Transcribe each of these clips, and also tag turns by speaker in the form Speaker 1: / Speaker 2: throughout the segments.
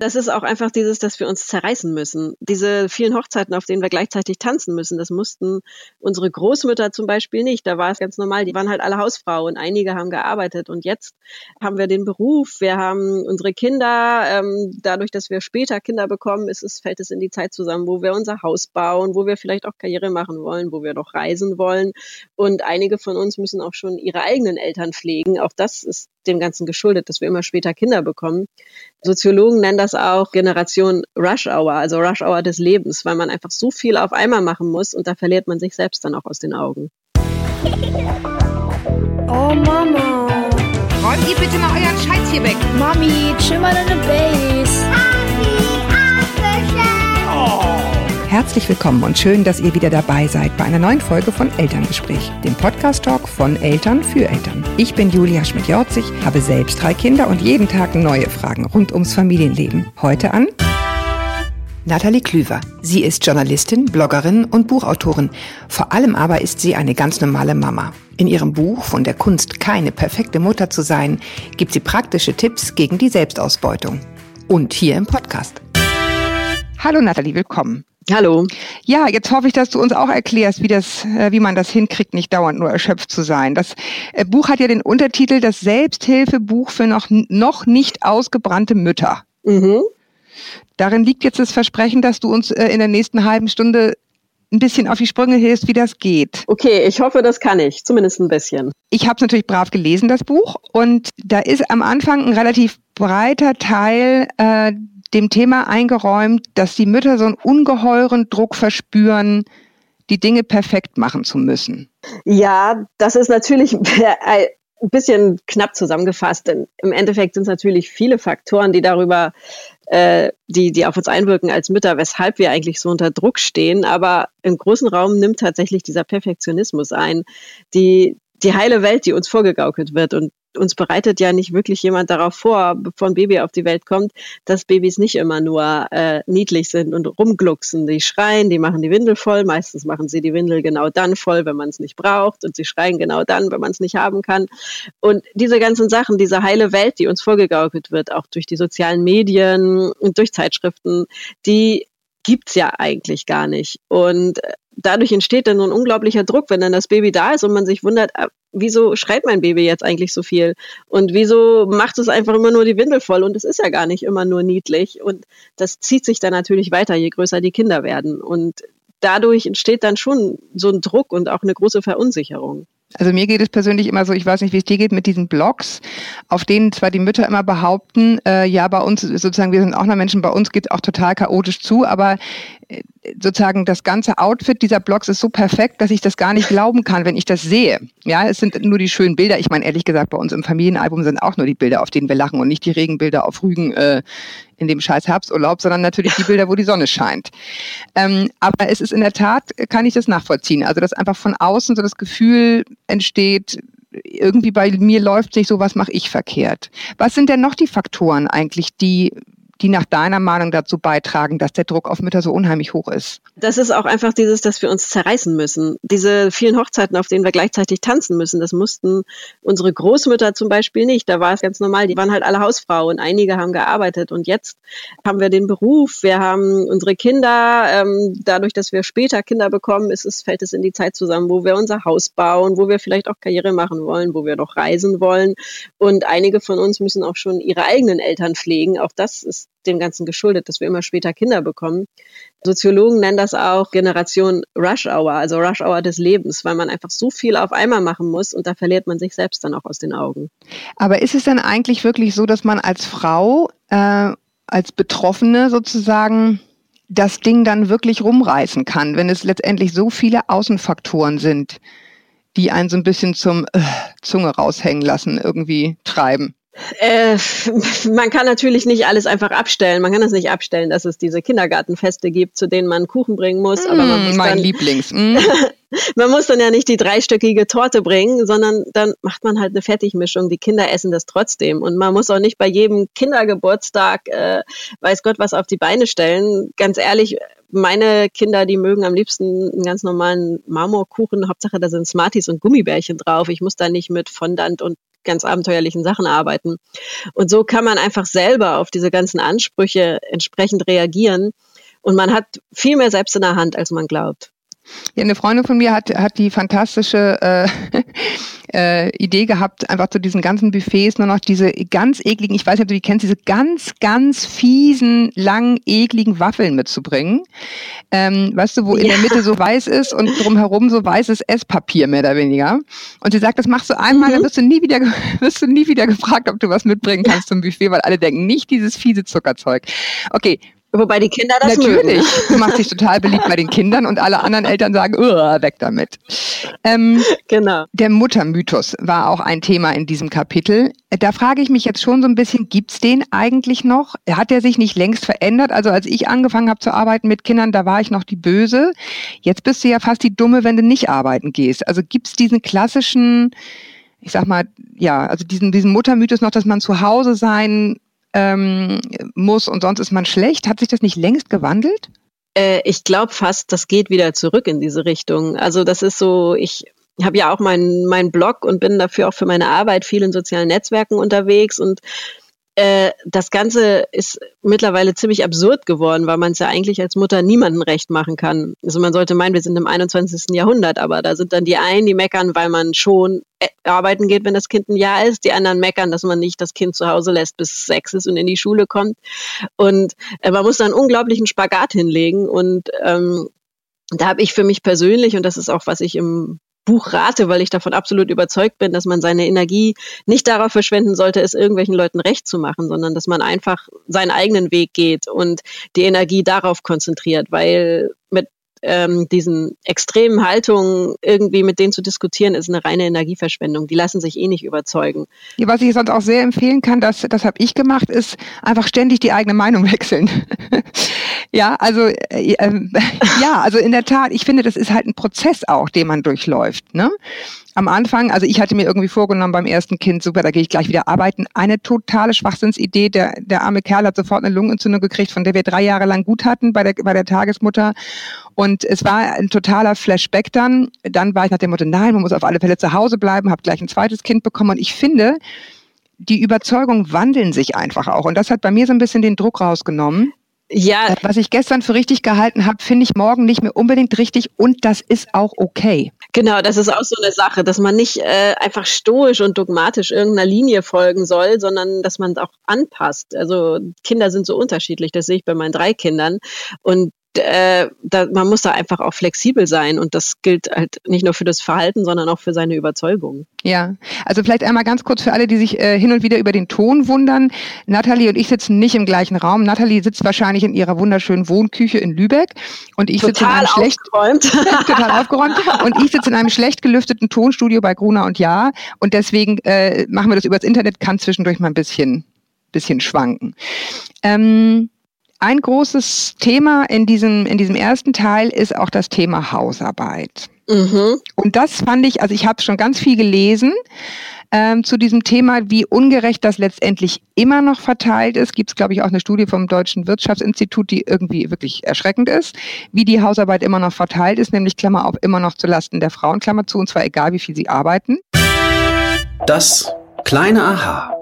Speaker 1: Das ist auch einfach dieses, dass wir uns zerreißen müssen. Diese vielen Hochzeiten, auf denen wir gleichzeitig tanzen müssen, das mussten unsere Großmütter zum Beispiel nicht. Da war es ganz normal. Die waren halt alle Hausfrauen. Einige haben gearbeitet. Und jetzt haben wir den Beruf. Wir haben unsere Kinder. Ähm, dadurch, dass wir später Kinder bekommen, ist es, fällt es in die Zeit zusammen, wo wir unser Haus bauen, wo wir vielleicht auch Karriere machen wollen, wo wir noch reisen wollen. Und einige von uns müssen auch schon ihre eigenen Eltern pflegen. Auch das ist dem Ganzen geschuldet, dass wir immer später Kinder bekommen. Soziologen nennen das auch Generation Rush Hour, also Rush Hour des Lebens, weil man einfach so viel auf einmal machen muss und da verliert man sich selbst dann auch aus den Augen.
Speaker 2: Oh Mama.
Speaker 3: Räumt ihr bitte mal euren Scheiß hier weg.
Speaker 2: Mami, chill mal deine Base.
Speaker 4: Herzlich willkommen und schön, dass ihr wieder dabei seid bei einer neuen Folge von Elterngespräch, dem Podcast-Talk von Eltern für Eltern. Ich bin Julia Schmidt-Jorzig, habe selbst drei Kinder und jeden Tag neue Fragen rund ums Familienleben. Heute an Nathalie Klüver. Sie ist Journalistin, Bloggerin und Buchautorin. Vor allem aber ist sie eine ganz normale Mama. In ihrem Buch Von der Kunst, keine perfekte Mutter zu sein, gibt sie praktische Tipps gegen die Selbstausbeutung. Und hier im Podcast. Hallo Nathalie, willkommen.
Speaker 1: Hallo.
Speaker 4: Ja, jetzt hoffe ich, dass du uns auch erklärst, wie das, äh, wie man das hinkriegt, nicht dauernd nur erschöpft zu sein. Das äh, Buch hat ja den Untertitel Das Selbsthilfebuch für noch, noch nicht ausgebrannte Mütter. Mhm. Darin liegt jetzt das Versprechen, dass du uns äh, in der nächsten halben Stunde ein bisschen auf die Sprünge hilfst, wie das geht.
Speaker 1: Okay, ich hoffe, das kann ich, zumindest ein bisschen.
Speaker 4: Ich habe es natürlich brav gelesen, das Buch, und da ist am Anfang ein relativ breiter Teil äh, dem Thema eingeräumt, dass die Mütter so einen ungeheuren Druck verspüren, die Dinge perfekt machen zu müssen.
Speaker 1: Ja, das ist natürlich ein bisschen knapp zusammengefasst, denn im Endeffekt sind es natürlich viele Faktoren, die darüber, äh, die, die auf uns einwirken als Mütter, weshalb wir eigentlich so unter Druck stehen. Aber im großen Raum nimmt tatsächlich dieser Perfektionismus ein, die, die heile Welt, die uns vorgegaukelt wird. Und uns bereitet ja nicht wirklich jemand darauf vor, bevor ein Baby auf die Welt kommt, dass Babys nicht immer nur äh, niedlich sind und rumglucksen. Die schreien, die machen die Windel voll. Meistens machen sie die Windel genau dann voll, wenn man es nicht braucht. Und sie schreien genau dann, wenn man es nicht haben kann. Und diese ganzen Sachen, diese heile Welt, die uns vorgegaukelt wird, auch durch die sozialen Medien und durch Zeitschriften, die gibt's ja eigentlich gar nicht. Und äh, dadurch entsteht dann so ein unglaublicher Druck, wenn dann das Baby da ist und man sich wundert, ah, wieso schreit mein Baby jetzt eigentlich so viel? Und wieso macht es einfach immer nur die Windel voll? Und es ist ja gar nicht immer nur niedlich. Und das zieht sich dann natürlich weiter, je größer die Kinder werden. Und dadurch entsteht dann schon so ein Druck und auch eine große Verunsicherung.
Speaker 4: Also mir geht es persönlich immer so, ich weiß nicht, wie es dir geht mit diesen Blogs, auf denen zwar die Mütter immer behaupten, äh, ja, bei uns sozusagen, wir sind auch noch Menschen, bei uns geht es auch total chaotisch zu, aber sozusagen das ganze Outfit dieser Blogs ist so perfekt, dass ich das gar nicht glauben kann, wenn ich das sehe. Ja, es sind nur die schönen Bilder. Ich meine, ehrlich gesagt, bei uns im Familienalbum sind auch nur die Bilder, auf denen wir lachen und nicht die Regenbilder auf Rügen äh, in dem scheiß Herbsturlaub, sondern natürlich die Bilder, wo die Sonne scheint. Ähm, aber es ist in der Tat, kann ich das nachvollziehen. Also, dass einfach von außen so das Gefühl entsteht, irgendwie bei mir läuft sich so, was mache ich verkehrt. Was sind denn noch die Faktoren eigentlich, die die nach deiner Meinung dazu beitragen, dass der Druck auf Mütter so unheimlich hoch ist?
Speaker 1: Das ist auch einfach dieses, dass wir uns zerreißen müssen. Diese vielen Hochzeiten, auf denen wir gleichzeitig tanzen müssen, das mussten unsere Großmütter zum Beispiel nicht. Da war es ganz normal. Die waren halt alle Hausfrauen. Einige haben gearbeitet und jetzt haben wir den Beruf. Wir haben unsere Kinder. Ähm, dadurch, dass wir später Kinder bekommen, ist es, fällt es in die Zeit zusammen, wo wir unser Haus bauen, wo wir vielleicht auch Karriere machen wollen, wo wir noch reisen wollen. Und einige von uns müssen auch schon ihre eigenen Eltern pflegen. Auch das ist dem Ganzen geschuldet, dass wir immer später Kinder bekommen. Soziologen nennen das auch Generation Rush Hour, also Rush Hour des Lebens, weil man einfach so viel auf einmal machen muss und da verliert man sich selbst dann auch aus den Augen.
Speaker 4: Aber ist es dann eigentlich wirklich so, dass man als Frau, äh, als Betroffene sozusagen das Ding dann wirklich rumreißen kann, wenn es letztendlich so viele Außenfaktoren sind, die einen so ein bisschen zum äh, Zunge raushängen lassen, irgendwie treiben?
Speaker 1: Äh, man kann natürlich nicht alles einfach abstellen. Man kann es nicht abstellen, dass es diese Kindergartenfeste gibt, zu denen man Kuchen bringen muss.
Speaker 4: aber man mm, muss mein dann, Lieblings. Mm.
Speaker 1: man muss dann ja nicht die dreistöckige Torte bringen, sondern dann macht man halt eine Fertigmischung. Die Kinder essen das trotzdem. Und man muss auch nicht bei jedem Kindergeburtstag, äh, weiß Gott, was auf die Beine stellen. Ganz ehrlich, meine Kinder, die mögen am liebsten einen ganz normalen Marmorkuchen. Hauptsache, da sind Smarties und Gummibärchen drauf. Ich muss da nicht mit Fondant und ganz abenteuerlichen Sachen arbeiten. Und so kann man einfach selber auf diese ganzen Ansprüche entsprechend reagieren. Und man hat viel mehr selbst in der Hand, als man glaubt.
Speaker 4: Ja, eine Freundin von mir hat, hat die fantastische äh, äh, Idee gehabt, einfach zu diesen ganzen Buffets nur noch diese ganz ekligen, ich weiß nicht, ob du die kennst, diese ganz, ganz fiesen, lang, ekligen Waffeln mitzubringen. Ähm, weißt du, wo ja. in der Mitte so weiß ist und drumherum so weißes Esspapier mehr oder weniger. Und sie sagt, das machst du einmal, mhm. dann wirst du nie wieder, wirst du nie wieder gefragt, ob du was mitbringen kannst zum Buffet, weil alle denken, nicht dieses fiese Zuckerzeug. Okay,
Speaker 1: Wobei die Kinder das
Speaker 4: Natürlich.
Speaker 1: mögen.
Speaker 4: Du machst dich total beliebt bei den Kindern und alle anderen Eltern sagen, weg damit. Ähm, genau. Der Muttermythos war auch ein Thema in diesem Kapitel. Da frage ich mich jetzt schon so ein bisschen, gibt's den eigentlich noch? Hat der sich nicht längst verändert? Also als ich angefangen habe zu arbeiten mit Kindern, da war ich noch die Böse. Jetzt bist du ja fast die Dumme, wenn du nicht arbeiten gehst. Also gibt's diesen klassischen, ich sag mal, ja, also diesen, diesen Muttermythos noch, dass man zu Hause sein ähm, muss und sonst ist man schlecht. Hat sich das nicht längst gewandelt?
Speaker 1: Äh, ich glaube fast, das geht wieder zurück in diese Richtung. Also das ist so, ich habe ja auch meinen mein Blog und bin dafür auch für meine Arbeit viel in sozialen Netzwerken unterwegs und äh, das Ganze ist mittlerweile ziemlich absurd geworden, weil man es ja eigentlich als Mutter niemandem recht machen kann. Also man sollte meinen, wir sind im 21. Jahrhundert, aber da sind dann die einen, die meckern, weil man schon äh, arbeiten geht, wenn das Kind ein Jahr ist. Die anderen meckern, dass man nicht das Kind zu Hause lässt, bis sechs ist und in die Schule kommt. Und äh, man muss da einen unglaublichen Spagat hinlegen. Und ähm, da habe ich für mich persönlich, und das ist auch, was ich im Buch rate, weil ich davon absolut überzeugt bin, dass man seine Energie nicht darauf verschwenden sollte, es irgendwelchen Leuten recht zu machen, sondern dass man einfach seinen eigenen Weg geht und die Energie darauf konzentriert, weil mit ähm, diesen extremen Haltungen irgendwie mit denen zu diskutieren, ist eine reine Energieverschwendung. Die lassen sich eh nicht überzeugen.
Speaker 4: Ja, was ich sonst auch sehr empfehlen kann, das, das habe ich gemacht, ist einfach ständig die eigene Meinung wechseln. ja, also äh, äh, ja, also in der Tat, ich finde, das ist halt ein Prozess auch, den man durchläuft. Ne? Am Anfang, also ich hatte mir irgendwie vorgenommen beim ersten Kind, super, da gehe ich gleich wieder arbeiten. Eine totale Schwachsinnsidee. Der, der arme Kerl hat sofort eine Lungenentzündung gekriegt, von der wir drei Jahre lang gut hatten bei der, bei der Tagesmutter. Und es war ein totaler Flashback dann. Dann war ich nach dem Motto, nein, man muss auf alle Fälle zu Hause bleiben, habe gleich ein zweites Kind bekommen. Und ich finde, die Überzeugungen wandeln sich einfach auch. Und das hat bei mir so ein bisschen den Druck rausgenommen. Ja. Was ich gestern für richtig gehalten habe, finde ich morgen nicht mehr unbedingt richtig und das ist auch okay.
Speaker 1: Genau, das ist auch so eine Sache, dass man nicht äh, einfach stoisch und dogmatisch irgendeiner Linie folgen soll, sondern dass man es auch anpasst. Also Kinder sind so unterschiedlich, das sehe ich bei meinen drei Kindern. Und äh, da, man muss da einfach auch flexibel sein und das gilt halt nicht nur für das Verhalten, sondern auch für seine Überzeugung.
Speaker 4: Ja, also vielleicht einmal ganz kurz für alle, die sich äh, hin und wieder über den Ton wundern. Natalie und ich sitzen nicht im gleichen Raum. Natalie sitzt wahrscheinlich in ihrer wunderschönen Wohnküche in Lübeck und ich sitze in einem schlecht aufgeräumt. total aufgeräumt und ich sitze in einem schlecht gelüfteten Tonstudio bei Gruner und Ja und deswegen äh, machen wir das übers Internet, kann zwischendurch mal ein bisschen bisschen schwanken. Ähm, ein großes Thema in diesem, in diesem ersten Teil ist auch das Thema Hausarbeit. Mhm. Und das fand ich, also ich habe schon ganz viel gelesen ähm, zu diesem Thema, wie ungerecht das letztendlich immer noch verteilt ist. Gibt es, glaube ich, auch eine Studie vom Deutschen Wirtschaftsinstitut, die irgendwie wirklich erschreckend ist, wie die Hausarbeit immer noch verteilt ist, nämlich Klammer auf immer noch zulasten der Frauen, Klammer zu, und zwar egal, wie viel sie arbeiten.
Speaker 5: Das kleine Aha.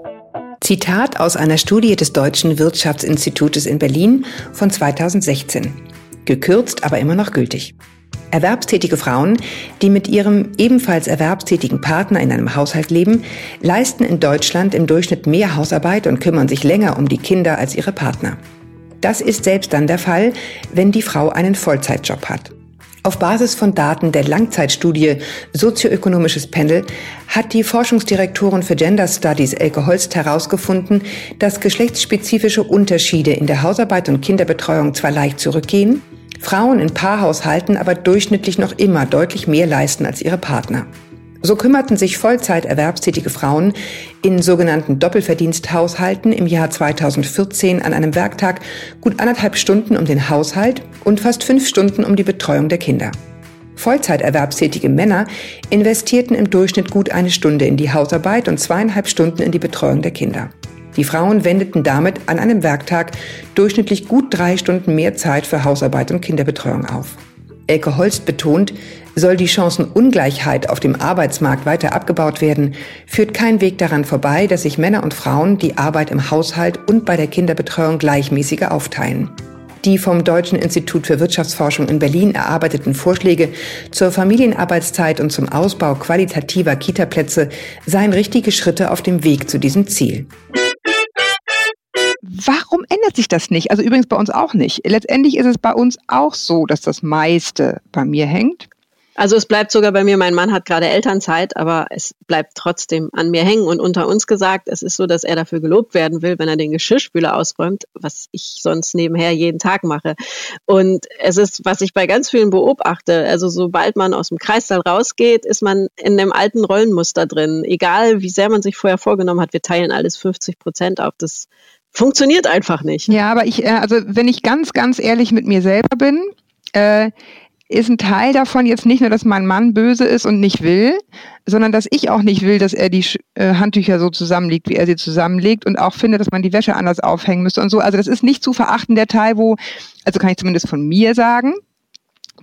Speaker 6: Zitat aus einer Studie des Deutschen Wirtschaftsinstitutes in Berlin von 2016. Gekürzt, aber immer noch gültig. Erwerbstätige Frauen, die mit ihrem ebenfalls erwerbstätigen Partner in einem Haushalt leben, leisten in Deutschland im Durchschnitt mehr Hausarbeit und kümmern sich länger um die Kinder als ihre Partner. Das ist selbst dann der Fall, wenn die Frau einen Vollzeitjob hat. Auf Basis von Daten der Langzeitstudie Sozioökonomisches Panel hat die Forschungsdirektorin für Gender Studies Elke Holst herausgefunden, dass geschlechtsspezifische Unterschiede in der Hausarbeit und Kinderbetreuung zwar leicht zurückgehen, Frauen in Paarhaushalten aber durchschnittlich noch immer deutlich mehr leisten als ihre Partner. So kümmerten sich Vollzeiterwerbstätige Frauen in sogenannten Doppelverdiensthaushalten im Jahr 2014 an einem Werktag gut anderthalb Stunden um den Haushalt und fast fünf Stunden um die Betreuung der Kinder. Vollzeiterwerbstätige Männer investierten im Durchschnitt gut eine Stunde in die Hausarbeit und zweieinhalb Stunden in die Betreuung der Kinder. Die Frauen wendeten damit an einem Werktag durchschnittlich gut drei Stunden mehr Zeit für Hausarbeit und Kinderbetreuung auf. Elke Holst betont, soll die Chancenungleichheit auf dem Arbeitsmarkt weiter abgebaut werden, führt kein Weg daran vorbei, dass sich Männer und Frauen die Arbeit im Haushalt und bei der Kinderbetreuung gleichmäßiger aufteilen. Die vom Deutschen Institut für Wirtschaftsforschung in Berlin erarbeiteten Vorschläge zur Familienarbeitszeit und zum Ausbau qualitativer Kitaplätze seien richtige Schritte auf dem Weg zu diesem Ziel.
Speaker 4: Warum ändert sich das nicht? Also übrigens bei uns auch nicht. Letztendlich ist es bei uns auch so, dass das meiste bei mir hängt.
Speaker 1: Also es bleibt sogar bei mir, mein Mann hat gerade Elternzeit, aber es bleibt trotzdem an mir hängen. Und unter uns gesagt, es ist so, dass er dafür gelobt werden will, wenn er den Geschirrspüler ausräumt, was ich sonst nebenher jeden Tag mache. Und es ist, was ich bei ganz vielen beobachte, also sobald man aus dem Kreißsaal rausgeht, ist man in dem alten Rollenmuster drin. Egal, wie sehr man sich vorher vorgenommen hat, wir teilen alles 50 Prozent auf. Das funktioniert einfach nicht.
Speaker 4: Ja, aber ich, äh, also wenn ich ganz, ganz ehrlich mit mir selber bin, äh, ist ein Teil davon jetzt nicht nur, dass mein Mann böse ist und nicht will, sondern dass ich auch nicht will, dass er die äh, Handtücher so zusammenlegt, wie er sie zusammenlegt und auch finde, dass man die Wäsche anders aufhängen müsste und so. Also das ist nicht zu verachten, der Teil, wo, also kann ich zumindest von mir sagen,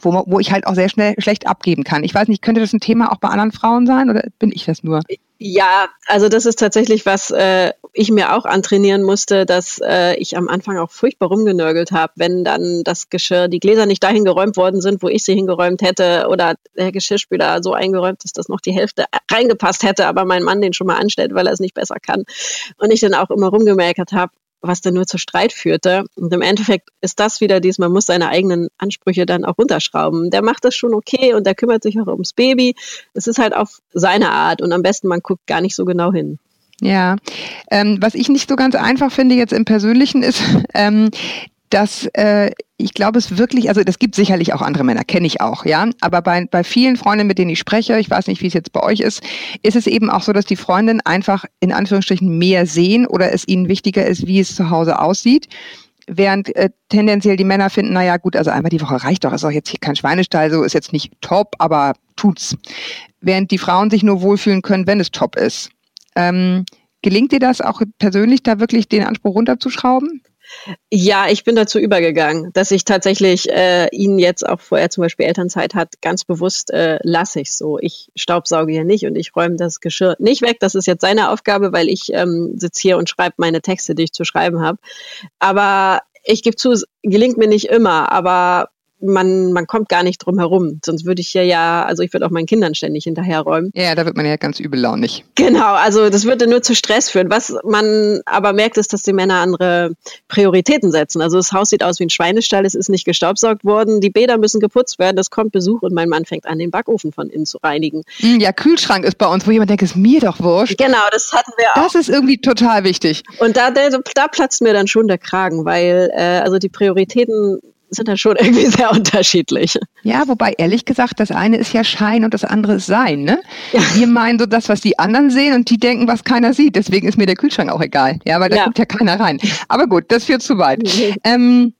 Speaker 4: wo, wo ich halt auch sehr schnell schlecht abgeben kann. Ich weiß nicht, könnte das ein Thema auch bei anderen Frauen sein oder bin ich das nur?
Speaker 1: Ja, also das ist tatsächlich was äh, ich mir auch antrainieren musste, dass äh, ich am Anfang auch furchtbar rumgenörgelt habe, wenn dann das Geschirr, die Gläser nicht dahin geräumt worden sind, wo ich sie hingeräumt hätte oder der Geschirrspüler so eingeräumt ist, dass noch die Hälfte reingepasst hätte, aber mein Mann den schon mal anstellt, weil er es nicht besser kann. Und ich dann auch immer rumgemerkt habe, was dann nur zu Streit führte. Und im Endeffekt ist das wieder dies, man muss seine eigenen Ansprüche dann auch runterschrauben. Der macht das schon okay und der kümmert sich auch ums Baby. Es ist halt auf seine Art und am besten man guckt gar nicht so genau hin.
Speaker 4: Ja, ähm, was ich nicht so ganz einfach finde jetzt im Persönlichen ist, ähm, dass äh, ich glaube es wirklich, also das gibt sicherlich auch andere Männer, kenne ich auch, ja. Aber bei, bei vielen Freundinnen, mit denen ich spreche, ich weiß nicht, wie es jetzt bei euch ist, ist es eben auch so, dass die Freundinnen einfach in Anführungsstrichen mehr sehen oder es ihnen wichtiger ist, wie es zu Hause aussieht. Während äh, tendenziell die Männer finden, naja gut, also einmal die Woche reicht doch, ist auch jetzt hier kein Schweinestall, so ist jetzt nicht top, aber tut's. Während die Frauen sich nur wohlfühlen können, wenn es top ist. Ähm, gelingt dir das auch persönlich, da wirklich den Anspruch runterzuschrauben?
Speaker 1: Ja, ich bin dazu übergegangen, dass ich tatsächlich äh, ihn jetzt auch, wo er zum Beispiel Elternzeit hat, ganz bewusst äh, lasse ich so. Ich staubsauge hier nicht und ich räume das Geschirr nicht weg. Das ist jetzt seine Aufgabe, weil ich ähm, sitze hier und schreibe meine Texte, die ich zu schreiben habe. Aber ich gebe zu, es gelingt mir nicht immer, aber man, man kommt gar nicht drum herum. Sonst würde ich ja, ja, also ich würde auch meinen Kindern ständig hinterherräumen.
Speaker 4: Ja, da wird man ja ganz übellaunig.
Speaker 1: Genau, also das würde nur zu Stress führen. Was man aber merkt, ist, dass die Männer andere Prioritäten setzen. Also das Haus sieht aus wie ein Schweinestall, es ist nicht gestaubsaugt worden, die Bäder müssen geputzt werden, es kommt Besuch und mein Mann fängt an, den Backofen von innen zu reinigen.
Speaker 4: Hm, ja, Kühlschrank ist bei uns, wo jemand denkt, ist mir doch wurscht.
Speaker 1: Genau, das hatten wir
Speaker 4: auch. Das ist irgendwie total wichtig.
Speaker 1: Und da, da, da platzt mir dann schon der Kragen, weil äh, also die Prioritäten sind dann schon irgendwie sehr unterschiedlich.
Speaker 4: Ja, wobei ehrlich gesagt, das eine ist ja Schein und das andere ist Sein. Ne? Ja. Wir meinen so das, was die anderen sehen und die denken, was keiner sieht. Deswegen ist mir der Kühlschrank auch egal. Ja, weil da ja. guckt ja keiner rein. Aber gut, das führt zu weit. Mhm. Ähm,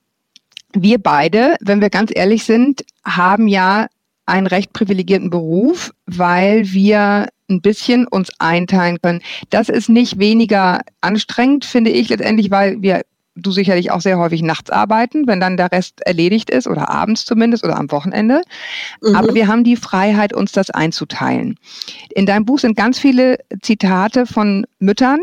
Speaker 4: wir beide, wenn wir ganz ehrlich sind, haben ja einen recht privilegierten Beruf, weil wir ein bisschen uns einteilen können. Das ist nicht weniger anstrengend, finde ich letztendlich, weil wir du sicherlich auch sehr häufig nachts arbeiten, wenn dann der Rest erledigt ist oder abends zumindest oder am Wochenende. Mhm. Aber wir haben die Freiheit, uns das einzuteilen. In deinem Buch sind ganz viele Zitate von Müttern,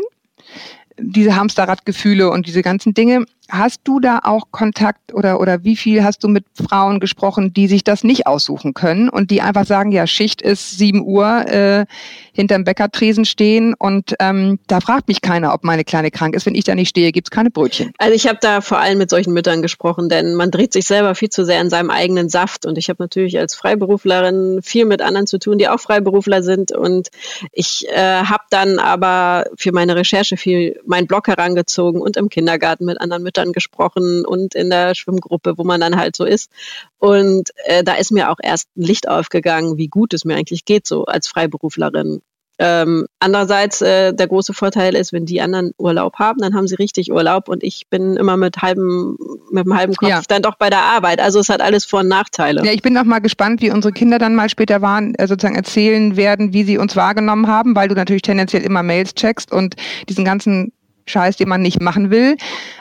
Speaker 4: diese Hamsterradgefühle und diese ganzen Dinge. Hast du da auch Kontakt oder, oder wie viel hast du mit Frauen gesprochen, die sich das nicht aussuchen können und die einfach sagen, ja, Schicht ist 7 Uhr, äh, hinterm Bäckertresen stehen und ähm, da fragt mich keiner, ob meine Kleine krank ist. Wenn ich da nicht stehe, gibt's keine Brötchen.
Speaker 1: Also ich habe da vor allem mit solchen Müttern gesprochen, denn man dreht sich selber viel zu sehr in seinem eigenen Saft und ich habe natürlich als Freiberuflerin viel mit anderen zu tun, die auch Freiberufler sind und ich äh, habe dann aber für meine Recherche viel meinen Blog herangezogen und im Kindergarten mit anderen Müttern Müttern gesprochen und in der Schwimmgruppe, wo man dann halt so ist. Und äh, da ist mir auch erst ein Licht aufgegangen, wie gut es mir eigentlich geht, so als Freiberuflerin. Ähm, andererseits, äh, der große Vorteil ist, wenn die anderen Urlaub haben, dann haben sie richtig Urlaub und ich bin immer mit halbem, mit einem halben Kopf ja. dann doch bei der Arbeit. Also es hat alles Vor- und Nachteile.
Speaker 4: Ja, ich bin auch mal gespannt, wie unsere Kinder dann mal später waren, äh, sozusagen erzählen werden, wie sie uns wahrgenommen haben, weil du natürlich tendenziell immer Mails checkst und diesen ganzen Scheiß, den man nicht machen will,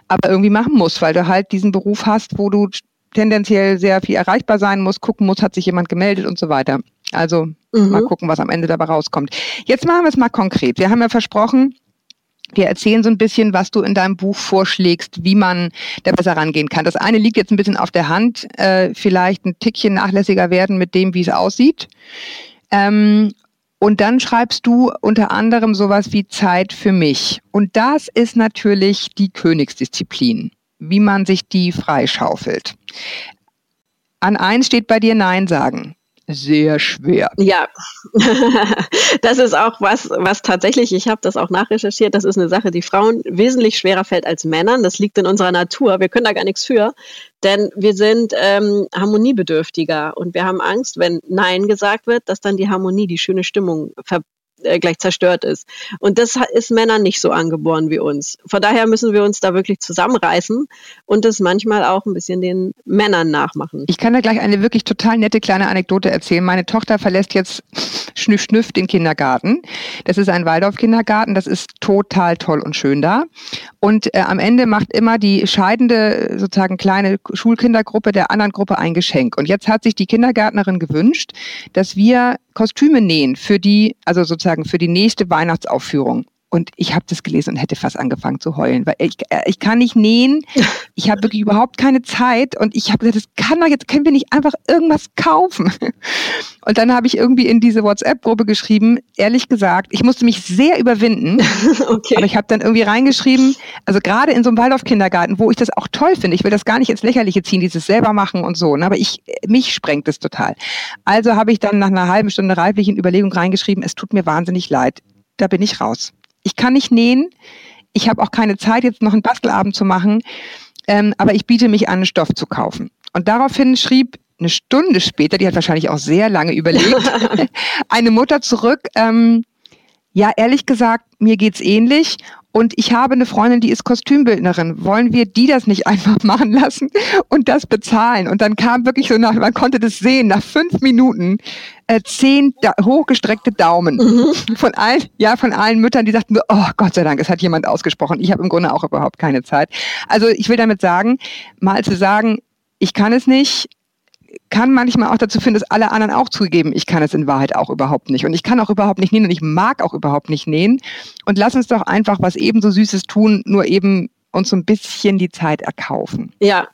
Speaker 4: aber irgendwie machen muss, weil du halt diesen Beruf hast, wo du tendenziell sehr viel erreichbar sein muss, gucken muss, hat sich jemand gemeldet und so weiter. Also mhm. mal gucken, was am Ende dabei rauskommt. Jetzt machen wir es mal konkret. Wir haben ja versprochen, wir erzählen so ein bisschen, was du in deinem Buch vorschlägst, wie man da besser rangehen kann. Das eine liegt jetzt ein bisschen auf der Hand, äh, vielleicht ein Tickchen nachlässiger werden mit dem, wie es aussieht. Ähm, und dann schreibst du unter anderem sowas wie Zeit für mich. Und das ist natürlich die Königsdisziplin, wie man sich die freischaufelt. An eins steht bei dir Nein sagen sehr schwer.
Speaker 1: Ja, das ist auch was, was tatsächlich, ich habe das auch nachrecherchiert, das ist eine Sache, die Frauen wesentlich schwerer fällt als Männern. Das liegt in unserer Natur. Wir können da gar nichts für, denn wir sind ähm, harmoniebedürftiger und wir haben Angst, wenn Nein gesagt wird, dass dann die Harmonie, die schöne Stimmung ver äh, gleich zerstört ist. Und das ist Männern nicht so angeboren wie uns. Von daher müssen wir uns da wirklich zusammenreißen und das manchmal auch ein bisschen den Männern nachmachen.
Speaker 4: Ich kann da gleich eine wirklich total nette kleine Anekdote erzählen. Meine Tochter verlässt jetzt Schnüff Schnüff den Kindergarten. Das ist ein Waldorf-Kindergarten. Das ist total toll und schön da. Und äh, am Ende macht immer die scheidende sozusagen kleine Schulkindergruppe der anderen Gruppe ein Geschenk. Und jetzt hat sich die Kindergärtnerin gewünscht, dass wir Kostüme nähen für die, also sozusagen für die nächste Weihnachtsaufführung. Und ich habe das gelesen und hätte fast angefangen zu heulen, weil ich, äh, ich kann nicht nähen. Ich habe wirklich überhaupt keine Zeit. Und ich habe gesagt, das kann doch jetzt, können wir nicht einfach irgendwas kaufen. Und dann habe ich irgendwie in diese WhatsApp-Gruppe geschrieben, ehrlich gesagt, ich musste mich sehr überwinden. Okay. Aber ich habe dann irgendwie reingeschrieben, also gerade in so einem Waldorf-Kindergarten, wo ich das auch toll finde, ich will das gar nicht ins Lächerliche ziehen, dieses selber machen und so, ne? aber ich, mich sprengt es total. Also habe ich dann nach einer halben Stunde reiflichen Überlegung reingeschrieben, es tut mir wahnsinnig leid. Da bin ich raus ich kann nicht nähen. Ich habe auch keine Zeit, jetzt noch einen Bastelabend zu machen. Ähm, aber ich biete mich an, Stoff zu kaufen. Und daraufhin schrieb eine Stunde später, die hat wahrscheinlich auch sehr lange überlegt, eine Mutter zurück, ähm, ja, ehrlich gesagt, mir geht's ähnlich und ich habe eine Freundin, die ist Kostümbildnerin. Wollen wir die das nicht einfach machen lassen und das bezahlen? Und dann kam wirklich so nach, man konnte das sehen, nach fünf Minuten äh, zehn da hochgestreckte Daumen mhm. von allen, ja, von allen Müttern, die sagten, oh Gott sei Dank, es hat jemand ausgesprochen. Ich habe im Grunde auch überhaupt keine Zeit. Also ich will damit sagen, mal zu sagen, ich kann es nicht, kann manchmal auch dazu führen, dass alle anderen auch zugeben, ich kann es in Wahrheit auch überhaupt nicht. Und ich kann auch überhaupt nicht nähen und ich mag auch überhaupt nicht nähen. Und lass uns doch einfach was ebenso Süßes tun, nur eben uns so ein bisschen die Zeit erkaufen.
Speaker 1: Ja,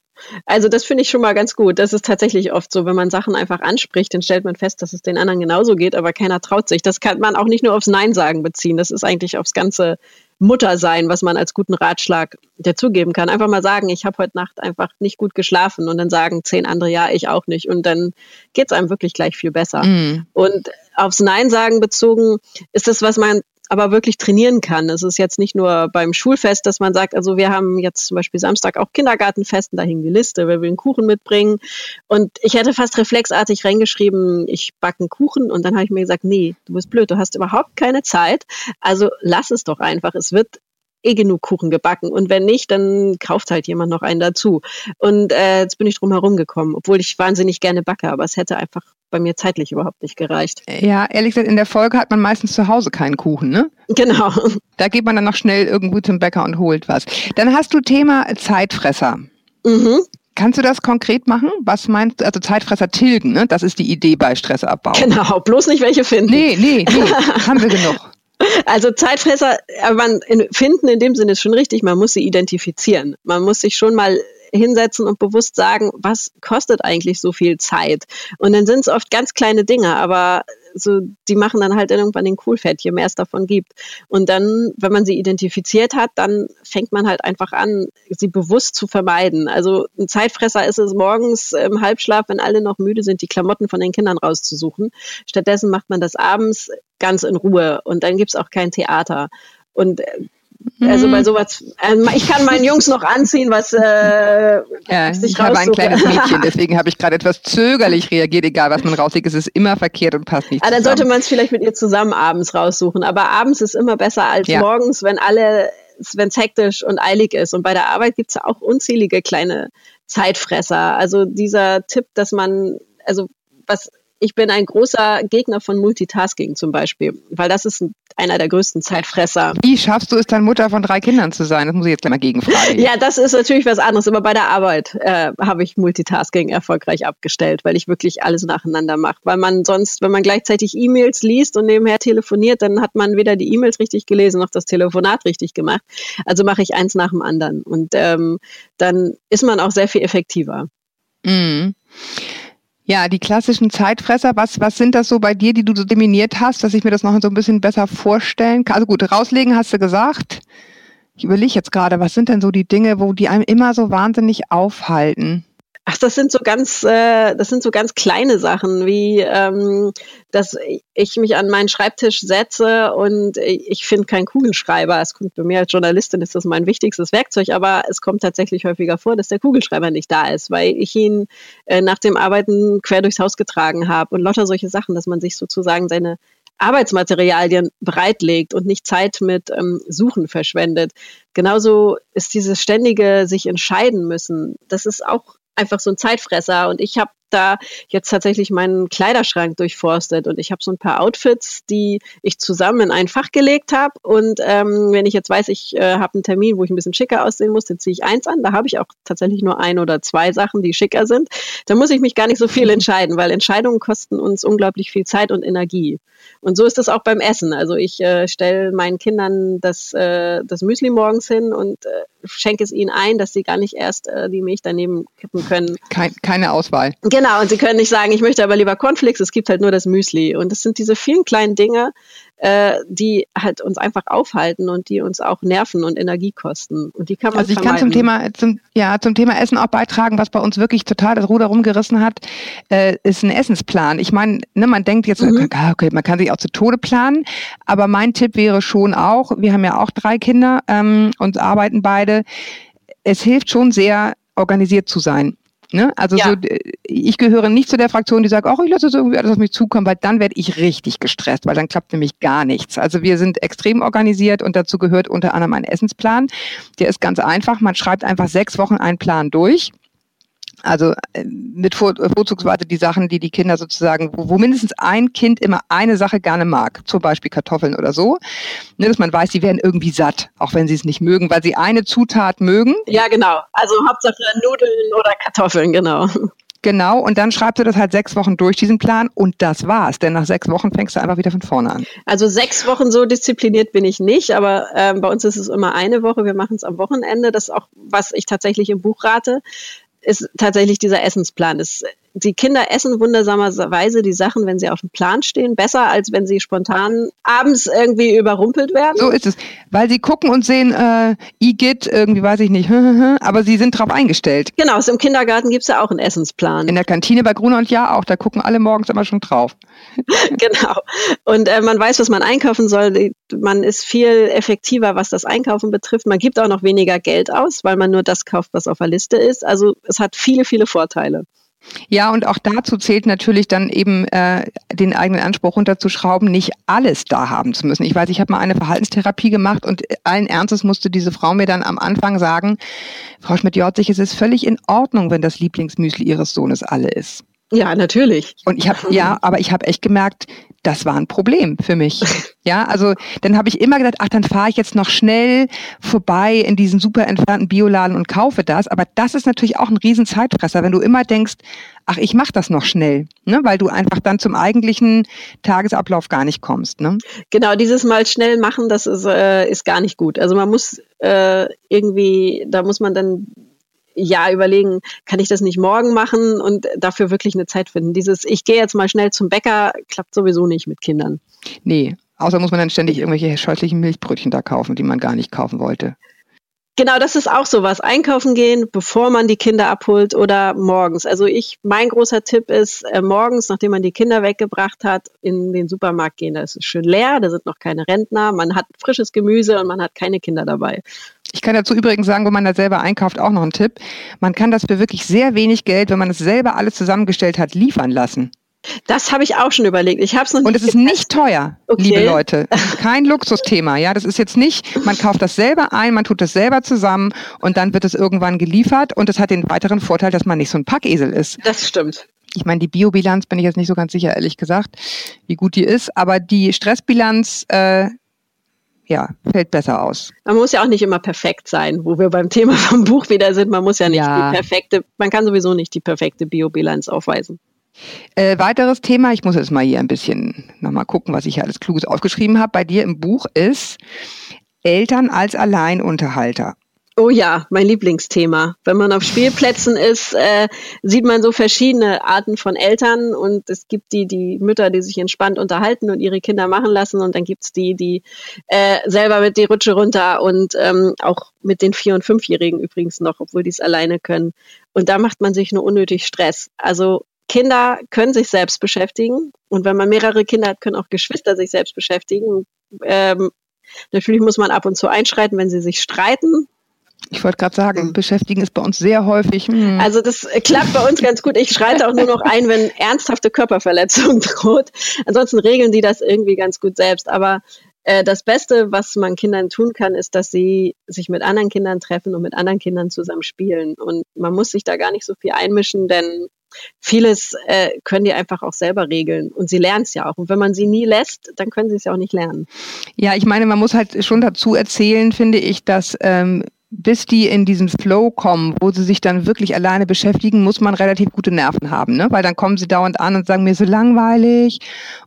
Speaker 1: also das finde ich schon mal ganz gut. Das ist tatsächlich oft so, wenn man Sachen einfach anspricht, dann stellt man fest, dass es den anderen genauso geht, aber keiner traut sich. Das kann man auch nicht nur aufs Nein sagen beziehen. Das ist eigentlich aufs ganze Mutter sein, was man als guten Ratschlag dazugeben kann. Einfach mal sagen, ich habe heute Nacht einfach nicht gut geschlafen und dann sagen zehn andere, ja, ich auch nicht. Und dann geht es einem wirklich gleich viel besser. Mm. Und aufs Nein sagen bezogen ist das, was man aber wirklich trainieren kann. Es ist jetzt nicht nur beim Schulfest, dass man sagt, also wir haben jetzt zum Beispiel Samstag auch Kindergartenfest und da hing die Liste, wer will einen Kuchen mitbringen. Und ich hätte fast reflexartig reingeschrieben, ich backe einen Kuchen und dann habe ich mir gesagt, nee, du bist blöd, du hast überhaupt keine Zeit. Also lass es doch einfach. Es wird eh genug Kuchen gebacken und wenn nicht, dann kauft halt jemand noch einen dazu. Und äh, jetzt bin ich drum herum gekommen, obwohl ich wahnsinnig gerne backe, aber es hätte einfach bei mir zeitlich überhaupt nicht gereicht.
Speaker 4: Ja, ehrlich gesagt, in der Folge hat man meistens zu Hause keinen Kuchen, ne?
Speaker 1: Genau.
Speaker 4: Da geht man dann noch schnell irgendwo zum Bäcker und holt was. Dann hast du Thema Zeitfresser. Mhm. Kannst du das konkret machen? Was meinst du? Also Zeitfresser tilgen, ne? Das ist die Idee bei Stressabbau.
Speaker 1: Genau, bloß nicht welche finden.
Speaker 4: Nee, nee, nee, haben wir genug.
Speaker 1: Also Zeitfresser, man finden in dem Sinne ist schon richtig, man muss sie identifizieren. Man muss sich schon mal hinsetzen und bewusst sagen, was kostet eigentlich so viel Zeit? Und dann sind es oft ganz kleine Dinge, aber so, die machen dann halt irgendwann den Coolfett, je mehr es davon gibt. Und dann, wenn man sie identifiziert hat, dann fängt man halt einfach an, sie bewusst zu vermeiden. Also ein Zeitfresser ist es morgens im Halbschlaf, wenn alle noch müde sind, die Klamotten von den Kindern rauszusuchen. Stattdessen macht man das abends ganz in Ruhe und dann gibt es auch kein Theater. Und äh, also bei mhm. sowas, also ich kann meinen Jungs noch anziehen, was äh,
Speaker 4: ja, ich, ich habe ein kleines Mädchen, deswegen habe ich gerade etwas zögerlich reagiert. Egal, was man rauslegt, es ist immer verkehrt und passt nicht.
Speaker 1: Ah, dann sollte man es vielleicht mit ihr zusammen abends raussuchen. Aber abends ist immer besser als ja. morgens, wenn alle, wenn es hektisch und eilig ist. Und bei der Arbeit gibt es ja auch unzählige kleine Zeitfresser. Also dieser Tipp, dass man, also was ich bin ein großer Gegner von Multitasking zum Beispiel, weil das ist einer der größten Zeitfresser.
Speaker 4: Wie schaffst du es dann, Mutter von drei Kindern zu sein? Das muss ich jetzt gleich mal gegenfragen.
Speaker 1: Ja, das ist natürlich was anderes, aber bei der Arbeit äh, habe ich Multitasking erfolgreich abgestellt, weil ich wirklich alles nacheinander mache. Weil man sonst, wenn man gleichzeitig E-Mails liest und nebenher telefoniert, dann hat man weder die E-Mails richtig gelesen noch das Telefonat richtig gemacht. Also mache ich eins nach dem anderen. Und ähm, dann ist man auch sehr viel effektiver.
Speaker 4: Mhm. Ja, die klassischen Zeitfresser, was, was sind das so bei dir, die du so dominiert hast, dass ich mir das noch so ein bisschen besser vorstellen kann? Also gut, rauslegen hast du gesagt. Ich überlege jetzt gerade, was sind denn so die Dinge, wo die einem immer so wahnsinnig aufhalten?
Speaker 1: Ach, das sind so ganz, äh, das sind so ganz kleine Sachen, wie ähm, dass ich mich an meinen Schreibtisch setze und ich finde keinen Kugelschreiber. Es kommt bei mir als Journalistin ist das mein wichtigstes Werkzeug, aber es kommt tatsächlich häufiger vor, dass der Kugelschreiber nicht da ist, weil ich ihn äh, nach dem Arbeiten quer durchs Haus getragen habe und lauter solche Sachen, dass man sich sozusagen seine Arbeitsmaterialien bereitlegt und nicht Zeit mit ähm, Suchen verschwendet. Genauso ist dieses ständige sich entscheiden müssen. Das ist auch einfach so ein Zeitfresser. Und ich habe da jetzt tatsächlich meinen Kleiderschrank durchforstet und ich habe so ein paar Outfits, die ich zusammen in ein Fach gelegt habe. Und ähm, wenn ich jetzt weiß, ich äh, habe einen Termin, wo ich ein bisschen schicker aussehen muss, dann ziehe ich eins an. Da habe ich auch tatsächlich nur ein oder zwei Sachen, die schicker sind. Da muss ich mich gar nicht so viel entscheiden, weil Entscheidungen kosten uns unglaublich viel Zeit und Energie. Und so ist es auch beim Essen. Also ich äh, stelle meinen Kindern das, äh, das Müsli morgens hin und äh, schenke es ihnen ein, dass sie gar nicht erst äh, die Milch daneben kippen können.
Speaker 4: Kein, keine Auswahl.
Speaker 1: Genau, und sie können nicht sagen, ich möchte aber lieber Cornflakes, es gibt halt nur das Müsli. Und das sind diese vielen kleinen Dinge, äh, die halt uns einfach aufhalten und die uns auch Nerven und Energie kosten. Und die kann man
Speaker 4: Also ich vermeiden. kann zum Thema, zum, ja, zum Thema Essen auch beitragen, was bei uns wirklich total das Ruder rumgerissen hat, äh, ist ein Essensplan. Ich meine, ne, man denkt jetzt, mhm. okay, man kann sich auch zu Tode planen, aber mein Tipp wäre schon auch, wir haben ja auch drei Kinder ähm, und arbeiten beide, es hilft schon sehr, organisiert zu sein. Ne? Also ja. so, ich gehöre nicht zu der Fraktion, die sagt, ach, ich lasse es irgendwie alles auf mich zukommen, weil dann werde ich richtig gestresst, weil dann klappt nämlich gar nichts. Also wir sind extrem organisiert und dazu gehört unter anderem ein Essensplan. Der ist ganz einfach. Man schreibt einfach sechs Wochen einen Plan durch also äh, mit Vorzugsweise die Sachen, die die Kinder sozusagen, wo, wo, mindestens ein Kind immer eine Sache gerne mag, zum Beispiel Kartoffeln oder so, ne, dass man weiß, sie werden irgendwie satt, auch wenn sie es nicht mögen, weil sie eine Zutat mögen.
Speaker 1: Ja, genau. Also Hauptsache Nudeln oder Kartoffeln, genau.
Speaker 4: Genau, und dann schreibst du das halt sechs Wochen durch, diesen Plan, und das war's. Denn nach sechs Wochen fängst du einfach wieder von vorne an.
Speaker 1: Also sechs Wochen so diszipliniert bin ich nicht, aber ähm, bei uns ist es immer eine Woche. Wir machen es am Wochenende. Das ist auch, was ich tatsächlich im Buch rate ist tatsächlich dieser Essensplan. Es die Kinder essen wundersamerweise die Sachen, wenn sie auf dem Plan stehen, besser als wenn sie spontan abends irgendwie überrumpelt werden.
Speaker 4: So ist es, weil sie gucken und sehen, äh, Igitt, irgendwie weiß ich nicht, aber sie sind drauf eingestellt.
Speaker 1: Genau, also im Kindergarten gibt es ja auch einen Essensplan.
Speaker 4: In der Kantine bei Gruner und Ja auch, da gucken alle morgens immer schon drauf.
Speaker 1: genau. Und äh, man weiß, was man einkaufen soll. Man ist viel effektiver, was das Einkaufen betrifft. Man gibt auch noch weniger Geld aus, weil man nur das kauft, was auf der Liste ist. Also es hat viele, viele Vorteile.
Speaker 4: Ja, und auch dazu zählt natürlich dann eben äh, den eigenen Anspruch runterzuschrauben, nicht alles da haben zu müssen. Ich weiß, ich habe mal eine Verhaltenstherapie gemacht und allen Ernstes musste diese Frau mir dann am Anfang sagen, Frau Schmidt-Jortzig, es ist völlig in Ordnung, wenn das Lieblingsmüsli Ihres Sohnes alle ist.
Speaker 1: Ja, natürlich.
Speaker 4: Und ich habe ja, aber ich habe echt gemerkt, das war ein Problem für mich. Ja, also dann habe ich immer gedacht, ach, dann fahre ich jetzt noch schnell vorbei in diesen super entfernten Bioladen und kaufe das. Aber das ist natürlich auch ein riesen Zeitfresser, wenn du immer denkst, ach, ich mache das noch schnell, ne? weil du einfach dann zum eigentlichen Tagesablauf gar nicht kommst. Ne?
Speaker 1: Genau, dieses Mal schnell machen, das ist, äh, ist gar nicht gut. Also man muss äh, irgendwie, da muss man dann ja überlegen, kann ich das nicht morgen machen und dafür wirklich eine Zeit finden. Dieses, ich gehe jetzt mal schnell zum Bäcker, klappt sowieso nicht mit Kindern.
Speaker 4: Nee, außer muss man dann ständig irgendwelche scheußlichen Milchbrötchen da kaufen, die man gar nicht kaufen wollte.
Speaker 1: Genau, das ist auch so was. Einkaufen gehen, bevor man die Kinder abholt oder morgens. Also ich, mein großer Tipp ist, äh, morgens, nachdem man die Kinder weggebracht hat, in den Supermarkt gehen. Da ist es schön leer, da sind noch keine Rentner, man hat frisches Gemüse und man hat keine Kinder dabei.
Speaker 4: Ich kann dazu übrigens sagen, wenn man da selber einkauft, auch noch ein Tipp. Man kann das für wirklich sehr wenig Geld, wenn man es selber alles zusammengestellt hat, liefern lassen.
Speaker 1: Das habe ich auch schon überlegt. Ich habe es noch
Speaker 4: nicht. Und es ist nicht teuer, okay. liebe Leute. Kein Luxusthema. Ja, das ist jetzt nicht. Man kauft das selber ein, man tut das selber zusammen und dann wird es irgendwann geliefert. Und es hat den weiteren Vorteil, dass man nicht so ein Packesel ist.
Speaker 1: Das stimmt.
Speaker 4: Ich meine, die Biobilanz bin ich jetzt nicht so ganz sicher, ehrlich gesagt, wie gut die ist, aber die Stressbilanz äh, ja, fällt besser aus.
Speaker 1: Man muss ja auch nicht immer perfekt sein, wo wir beim Thema vom Buch wieder sind. Man muss ja nicht
Speaker 4: Ja.
Speaker 1: die perfekte, man kann sowieso nicht die perfekte Biobilanz aufweisen.
Speaker 4: Äh, weiteres Thema, ich muss jetzt mal hier ein bisschen nochmal gucken, was ich hier alles Kluges aufgeschrieben habe. Bei dir im Buch ist Eltern als Alleinunterhalter.
Speaker 1: Oh ja, mein Lieblingsthema. Wenn man auf Spielplätzen ist, äh, sieht man so verschiedene Arten von Eltern und es gibt die, die Mütter, die sich entspannt unterhalten und ihre Kinder machen lassen und dann gibt's die, die äh, selber mit die Rutsche runter und ähm, auch mit den Vier- und Fünfjährigen übrigens noch, obwohl die es alleine können. Und da macht man sich nur unnötig Stress. Also Kinder können sich selbst beschäftigen und wenn man mehrere Kinder hat, können auch Geschwister sich selbst beschäftigen. Ähm, natürlich muss man ab und zu einschreiten, wenn sie sich streiten.
Speaker 4: Ich wollte gerade sagen, beschäftigen ist bei uns sehr häufig. Hm.
Speaker 1: Also das klappt bei uns ganz gut. Ich schreite auch nur noch ein, wenn ernsthafte Körperverletzung droht. Ansonsten regeln die das irgendwie ganz gut selbst. Aber äh, das Beste, was man Kindern tun kann, ist, dass sie sich mit anderen Kindern treffen und mit anderen Kindern zusammen spielen. Und man muss sich da gar nicht so viel einmischen, denn vieles äh, können die einfach auch selber regeln. Und sie lernen es ja auch. Und wenn man sie nie lässt, dann können sie es ja auch nicht lernen.
Speaker 4: Ja, ich meine, man muss halt schon dazu erzählen, finde ich, dass ähm, bis die in diesen Flow kommen, wo sie sich dann wirklich alleine beschäftigen, muss man relativ gute Nerven haben, ne? Weil dann kommen sie dauernd an und sagen mir so langweilig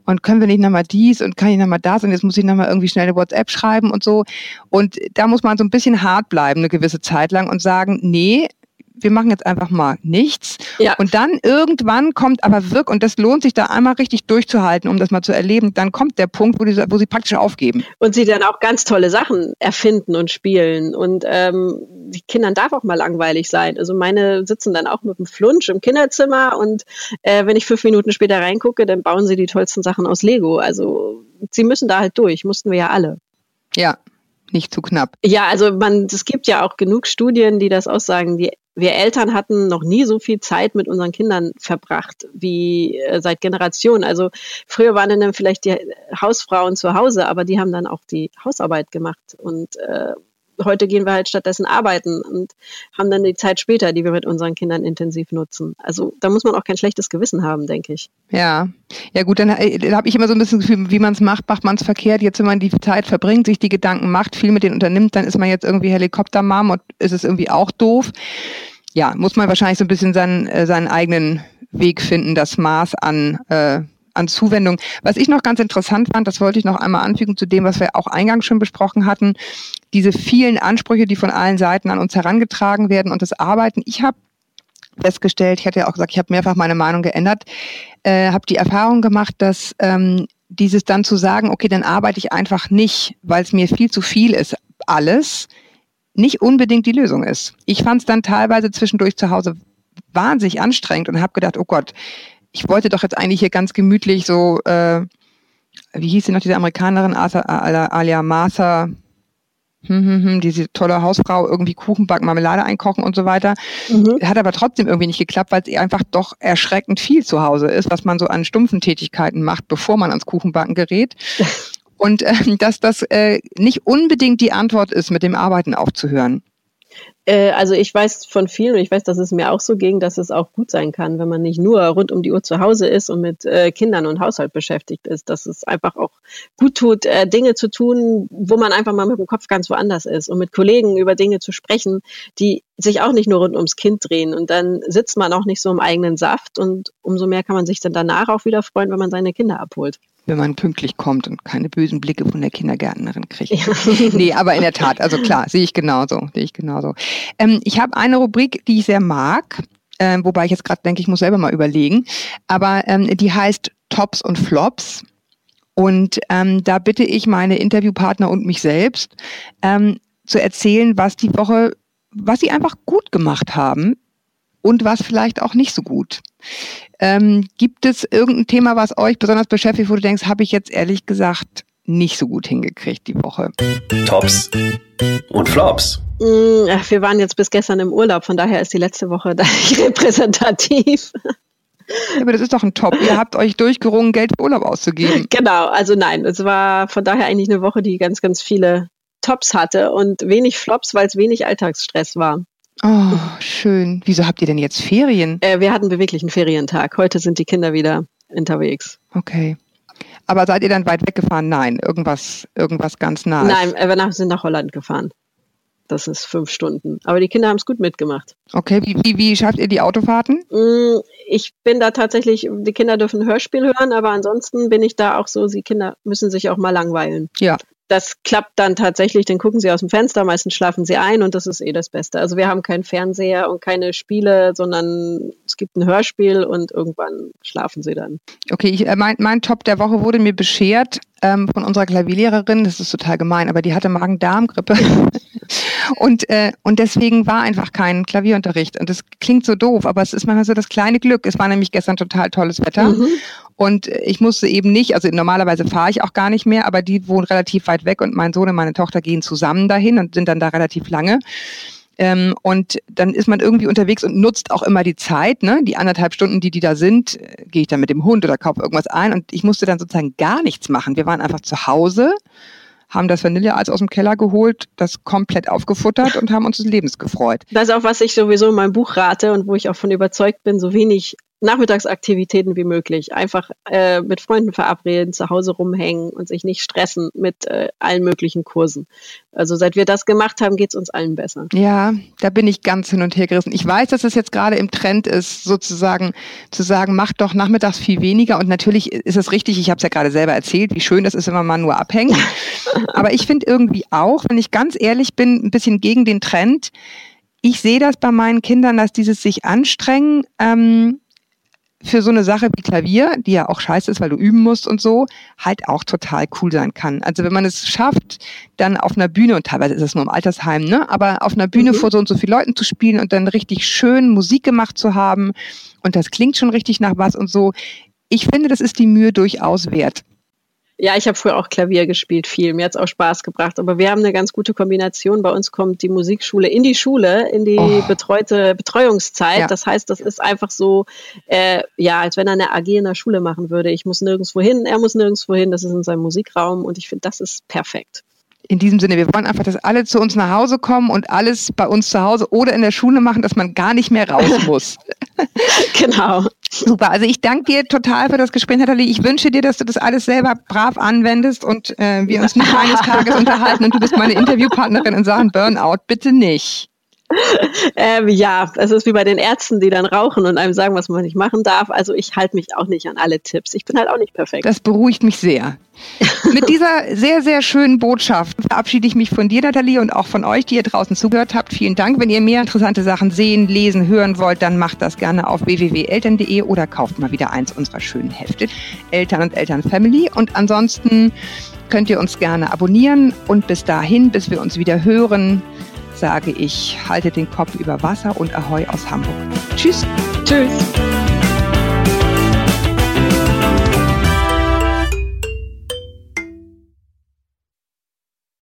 Speaker 4: und können wir nicht nochmal dies und kann ich nochmal das und jetzt muss ich nochmal irgendwie schnell eine WhatsApp schreiben und so. Und da muss man so ein bisschen hart bleiben eine gewisse Zeit lang und sagen, nee, wir machen jetzt einfach mal nichts.
Speaker 1: Ja.
Speaker 4: Und dann irgendwann kommt aber wirklich, und das lohnt sich da einmal richtig durchzuhalten, um das mal zu erleben, dann kommt der Punkt, wo, die, wo sie praktisch aufgeben.
Speaker 1: und sie dann auch ganz tolle Sachen erfinden und spielen. Und ähm, die Kindern darf auch mal langweilig sein. Also meine sitzen dann auch mit dem Flunsch im Kinderzimmer und äh, wenn ich fünf Minuten später reingucke, dann bauen sie die tollsten Sachen aus Lego. Also sie müssen da halt durch, mussten wir ja alle.
Speaker 4: Ja, nicht zu knapp.
Speaker 1: Ja, also man, es gibt ja auch genug Studien, die das aussagen. Die, wir Eltern hatten noch nie so viel Zeit mit unseren Kindern verbracht wie äh, seit Generationen. Also früher waren dann vielleicht die Hausfrauen zu Hause, aber die haben dann auch die Hausarbeit gemacht und äh, heute gehen wir halt stattdessen arbeiten und haben dann die Zeit später, die wir mit unseren Kindern intensiv nutzen. Also da muss man auch kein schlechtes Gewissen haben, denke ich.
Speaker 4: Ja, ja gut, dann äh, da habe ich immer so ein bisschen das Gefühl, wie man es macht, macht man es verkehrt. Jetzt, wenn man die Zeit verbringt, sich die Gedanken macht, viel mit denen unternimmt, dann ist man jetzt irgendwie Helikoptermam und ist es irgendwie auch doof. Ja, muss man wahrscheinlich so ein bisschen seinen, äh, seinen eigenen Weg finden, das Maß an, äh, an Zuwendung. Was ich noch ganz interessant fand, das wollte ich noch einmal anfügen zu dem, was wir auch eingangs schon besprochen hatten, diese vielen Ansprüche, die von allen Seiten an uns herangetragen werden und das Arbeiten. Ich habe festgestellt, ich hatte ja auch gesagt, ich habe mehrfach meine Meinung geändert, äh, habe die Erfahrung gemacht, dass ähm, dieses dann zu sagen, okay, dann arbeite ich einfach nicht, weil es mir viel zu viel ist, alles, nicht unbedingt die Lösung ist. Ich fand es dann teilweise zwischendurch zu Hause wahnsinnig anstrengend und habe gedacht, oh Gott, ich wollte doch jetzt eigentlich hier ganz gemütlich so, äh, wie hieß sie noch, diese Amerikanerin, Arthur, Alia, Martha, hm, hm, hm, diese tolle Hausfrau, irgendwie Kuchen backen, Marmelade einkochen und so weiter. Hat aber trotzdem irgendwie nicht geklappt, weil es einfach doch erschreckend viel zu Hause ist, was man so an stumpfen Tätigkeiten macht, bevor man ans Kuchenbacken gerät. Und äh, dass das äh, nicht unbedingt die Antwort ist, mit dem Arbeiten aufzuhören.
Speaker 1: Äh, also ich weiß von vielen und ich weiß, dass es mir auch so ging, dass es auch gut sein kann, wenn man nicht nur rund um die Uhr zu Hause ist und mit äh, Kindern und Haushalt beschäftigt ist, dass es einfach auch gut tut, äh, Dinge zu tun, wo man einfach mal mit dem Kopf ganz woanders ist und mit Kollegen über Dinge zu sprechen, die sich auch nicht nur rund ums Kind drehen und dann sitzt man auch nicht so im eigenen Saft und umso mehr kann man sich dann danach auch wieder freuen, wenn man seine Kinder abholt.
Speaker 4: Wenn man pünktlich kommt und keine bösen Blicke von der Kindergärtnerin kriegt. nee, aber in der Tat, also klar, sehe ich genauso, sehe ich genauso. Ähm, ich habe eine Rubrik, die ich sehr mag, ähm, wobei ich jetzt gerade denke, ich muss selber mal überlegen, aber ähm, die heißt Tops und Flops. Und ähm, da bitte ich meine Interviewpartner und mich selbst ähm, zu erzählen, was die Woche, was sie einfach gut gemacht haben und was vielleicht auch nicht so gut. Ähm, gibt es irgendein Thema, was euch besonders beschäftigt, wo du denkst, habe ich jetzt ehrlich gesagt nicht so gut hingekriegt die Woche?
Speaker 5: Tops und Flops.
Speaker 1: Mm, ach, Wir waren jetzt bis gestern im Urlaub, von daher ist die letzte Woche da nicht repräsentativ.
Speaker 4: Ja, aber das ist doch ein Top. Ihr habt euch durchgerungen, Geld für Urlaub auszugeben.
Speaker 1: Genau, also nein, es war von daher eigentlich eine Woche, die ganz, ganz viele Tops hatte und wenig Flops, weil es wenig Alltagsstress war.
Speaker 4: Oh, schön. Wieso habt ihr denn jetzt Ferien?
Speaker 1: Äh, wir hatten beweglichen Ferientag. Heute sind die Kinder wieder unterwegs.
Speaker 4: Okay. Aber seid ihr dann weit weggefahren? Nein, irgendwas, irgendwas ganz nahes.
Speaker 1: Nein, äh, wir sind nach Holland gefahren. Das ist fünf Stunden. Aber die Kinder haben es gut mitgemacht.
Speaker 4: Okay, wie, wie, wie schafft ihr die Autofahrten?
Speaker 1: Mm, Ich bin da tatsächlich, die Kinder dürfen Hörspiel hören, aber ansonsten bin ich da auch so, die Kinder müssen sich auch mal langweilen.
Speaker 4: Ja.
Speaker 1: Das klappt dann tatsächlich, dann gucken sie aus dem Fenster, meistens schlafen sie ein und das ist eh das Beste. Also wir haben keinen Fernseher und keine Spiele, sondern es gibt ein Hörspiel und irgendwann schlafen sie dann.
Speaker 4: Okay, ich, äh, mein, mein Top der Woche wurde mir beschert ähm, von unserer Klavierlehrerin. Das ist total gemein, aber die hatte Magen-Darm-Grippe. und, äh, und deswegen war einfach kein Klavierunterricht. Und das klingt so doof, aber es ist manchmal so das kleine Glück. Es war nämlich gestern total tolles Wetter.
Speaker 1: Mhm.
Speaker 4: Und ich musste eben nicht, also normalerweise fahre ich auch gar nicht mehr, aber die wohnen relativ weit weg und mein Sohn und meine Tochter gehen zusammen dahin und sind dann da relativ lange. Ähm, und dann ist man irgendwie unterwegs und nutzt auch immer die Zeit, ne? Die anderthalb Stunden, die die da sind, äh, gehe ich dann mit dem Hund oder kaufe irgendwas ein und ich musste dann sozusagen gar nichts machen. Wir waren einfach zu Hause, haben das Vanilleeis aus dem Keller geholt, das komplett aufgefuttert und haben uns des Lebens gefreut.
Speaker 1: Das ist auch, was ich sowieso in meinem Buch rate und wo ich auch von überzeugt bin, so wenig Nachmittagsaktivitäten wie möglich. Einfach äh, mit Freunden verabreden, zu Hause rumhängen und sich nicht stressen mit äh, allen möglichen Kursen. Also seit wir das gemacht haben, geht's uns allen besser.
Speaker 4: Ja, da bin ich ganz hin und her gerissen. Ich weiß, dass es jetzt gerade im Trend ist, sozusagen zu sagen, macht doch nachmittags viel weniger. Und natürlich ist es richtig, ich habe es ja gerade selber erzählt, wie schön das ist, wenn man mal nur abhängt. Aber ich finde irgendwie auch, wenn ich ganz ehrlich bin, ein bisschen gegen den Trend. Ich sehe das bei meinen Kindern, dass dieses sich anstrengen, ähm, für so eine Sache wie Klavier, die ja auch scheiße ist, weil du üben musst und so, halt auch total cool sein kann. Also wenn man es schafft, dann auf einer Bühne, und teilweise ist es nur im Altersheim, ne, aber auf einer Bühne
Speaker 1: Mhm.
Speaker 4: vor so und so vielen Leuten zu spielen und dann richtig schön Musik gemacht zu haben und das klingt schon richtig nach was und so. Ich finde, das ist die Mühe durchaus wert.
Speaker 1: Ja, ich habe früher auch Klavier gespielt, viel. Mir hat's auch Spaß gebracht. Aber wir haben eine ganz gute Kombination. Bei uns kommt die Musikschule in die Schule, in die
Speaker 4: Oh.
Speaker 1: betreute Betreuungszeit.
Speaker 4: Ja.
Speaker 1: Das heißt, das ist einfach so, äh, ja, als wenn er eine AG in der Schule machen würde. Ich muss nirgendwo hin, er muss nirgendwo hin. Das ist in seinem Musikraum und ich finde, das ist perfekt.
Speaker 4: In diesem Sinne, wir wollen einfach, dass alle zu uns nach Hause kommen und alles bei uns zu Hause oder in der Schule machen, dass man gar nicht mehr raus muss.
Speaker 1: Genau.
Speaker 4: Super, also ich danke dir total für das Gespräch, Nathalie. Ich wünsche dir, dass du das alles selber brav anwendest und äh, wir uns nicht eines Tages unterhalten und du bist meine Interviewpartnerin in Sachen Burnout. Bitte nicht.
Speaker 1: Ähm, ja, es ist wie bei den Ärzten, die dann rauchen und einem sagen, was man nicht machen darf. Also ich halte mich auch nicht an alle Tipps. Ich bin halt auch nicht perfekt.
Speaker 4: Das beruhigt mich sehr. Mit dieser sehr, sehr schönen Botschaft verabschiede ich mich von dir, Nathalie, und auch von euch, die ihr draußen zugehört habt. Vielen Dank. Wenn ihr mehr interessante Sachen sehen, lesen, hören wollt, dann macht das gerne auf www.eltern.de oder kauft mal wieder eins unserer schönen Hefte. Eltern und Eltern Family. Und ansonsten könnt ihr uns gerne abonnieren. Und bis dahin, bis wir uns wieder hören, sage ich, haltet den Kopf über Wasser und Ahoi aus Hamburg. Tschüss.
Speaker 1: Tschüss.